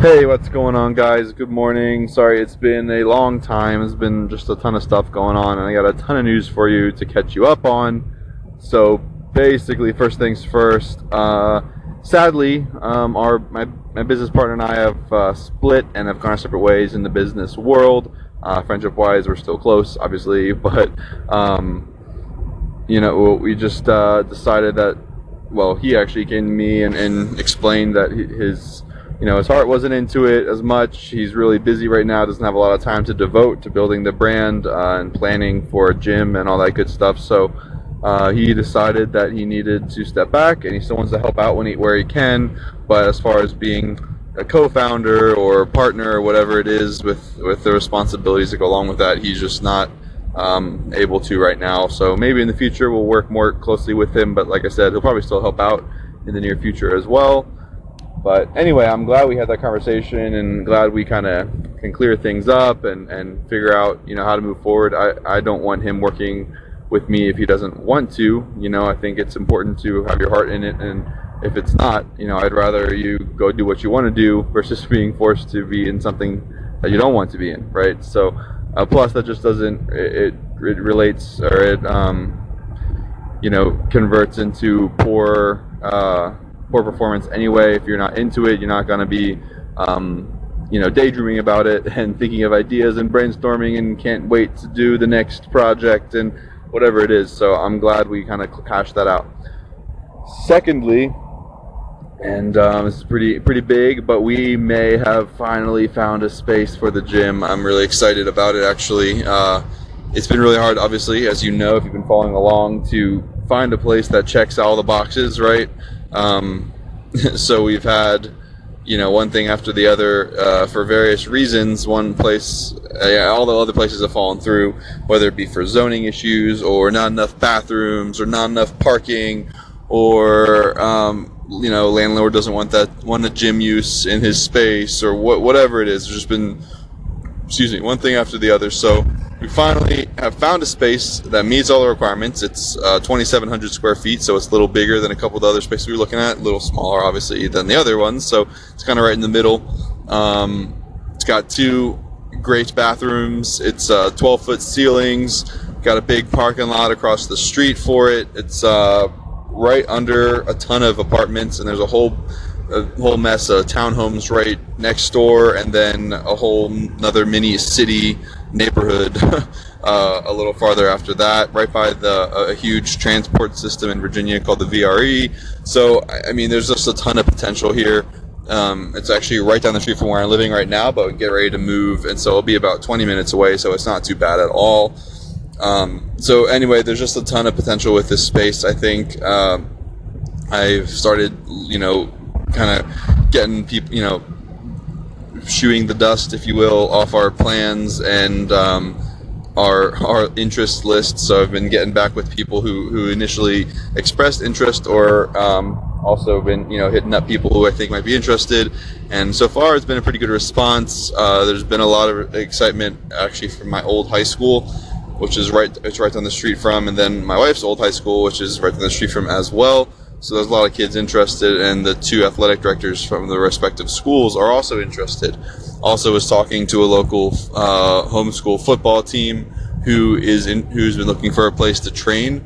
Hey, what's going on, guys? Good morning. Sorry, it's been a long time. There's been just a ton of stuff going on, and I got a ton of news for you to catch you up on. So, basically, first things first. Uh, sadly, um, our my, my business partner and I have uh, split and have gone separate ways in the business world. Uh, friendship-wise, we're still close, obviously, but um, you know, we just uh, decided that. Well, he actually came to me and, and explained that his you know, his heart wasn't into it as much. He's really busy right now, doesn't have a lot of time to devote to building the brand uh, and planning for a gym and all that good stuff. So uh, he decided that he needed to step back and he still wants to help out when he, where he can. But as far as being a co-founder or partner or whatever it is with, with the responsibilities that go along with that, he's just not um, able to right now. So maybe in the future we'll work more closely with him. But like I said, he'll probably still help out in the near future as well. But anyway, I'm glad we had that conversation and glad we kind of can clear things up and, and figure out, you know, how to move forward. I, I don't want him working with me if he doesn't want to. You know, I think it's important to have your heart in it. And if it's not, you know, I'd rather you go do what you want to do versus being forced to be in something that you don't want to be in, right? So, uh, plus that just doesn't, it, it, it relates or it, um, you know, converts into poor, uh, poor performance anyway. If you're not into it, you're not going to be, um, you know, daydreaming about it and thinking of ideas and brainstorming and can't wait to do the next project and whatever it is. So I'm glad we kind of hashed that out. Secondly, and um, it's pretty pretty big, but we may have finally found a space for the gym. I'm really excited about it. Actually, uh, it's been really hard, obviously, as you know, if you've been following along, to find a place that checks all the boxes, right? Um, so we've had, you know, one thing after the other uh, for various reasons. One place, uh, yeah, all the other places have fallen through, whether it be for zoning issues or not enough bathrooms or not enough parking or um, you know landlord doesn't want that want a gym use in his space or what whatever it is. There's just been excuse me one thing after the other. So we finally have found a space that meets all the requirements. It's uh, 2,700 square feet, so it's a little bigger than a couple of the other spaces we were looking at, a little smaller, obviously, than the other ones. So it's kind of right in the middle. Um, it's got two great bathrooms. It's uh, 12 foot ceilings. Got a big parking lot across the street for it. It's uh, right under a ton of apartments, and there's a whole a whole mess of townhomes right next door, and then a whole another mini city neighborhood uh, a little farther after that, right by the a huge transport system in Virginia called the VRE. So I mean, there's just a ton of potential here. Um, it's actually right down the street from where I'm living right now, but get ready to move, and so it'll be about 20 minutes away, so it's not too bad at all. Um, so anyway, there's just a ton of potential with this space. I think uh, I've started, you know, kind of getting people, you know, shooing the dust, if you will, off our plans and um, our our interest list. So I've been getting back with people who, who initially expressed interest or um, also been you know hitting up people who I think might be interested. And so far, it's been a pretty good response. Uh, there's been a lot of excitement actually from my old high school, which is right it's right down the street from, and then my wife's old high school, which is right down the street from as well. So there's a lot of kids interested, and the two athletic directors from the respective schools are also interested. Also, was talking to a local uh, homeschool football team who is in, who's been looking for a place to train.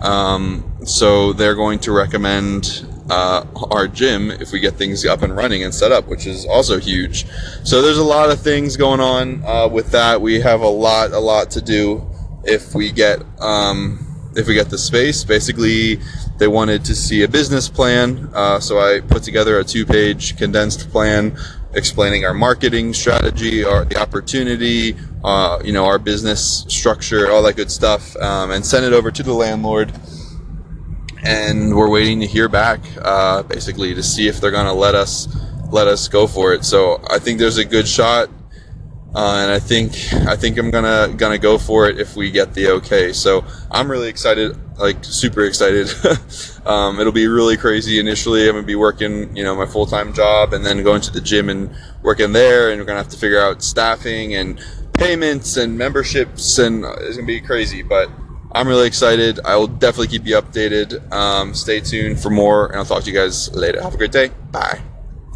Um, so they're going to recommend uh, our gym if we get things up and running and set up, which is also huge. So there's a lot of things going on uh, with that. We have a lot, a lot to do if we get um, if we get the space. Basically, they wanted to see a business plan, uh, so I put together a two-page condensed plan explaining our marketing strategy, our the opportunity, uh, you know, our business structure, all that good stuff, um, and sent it over to the landlord. And we're waiting to hear back, uh, basically, to see if they're going to let us let us go for it. So I think there's a good shot uh, and I think I think I'm gonna gonna go for it if we get the okay. So I'm really excited, like super excited. um, it'll be really crazy initially. I'm gonna be working, you know, my full time job, and then going to the gym and working there, and we're gonna have to figure out staffing and payments and memberships, and it's gonna be crazy. But I'm really excited. I will definitely keep you updated. Um, stay tuned for more, and I'll talk to you guys later. Have a great day. Bye.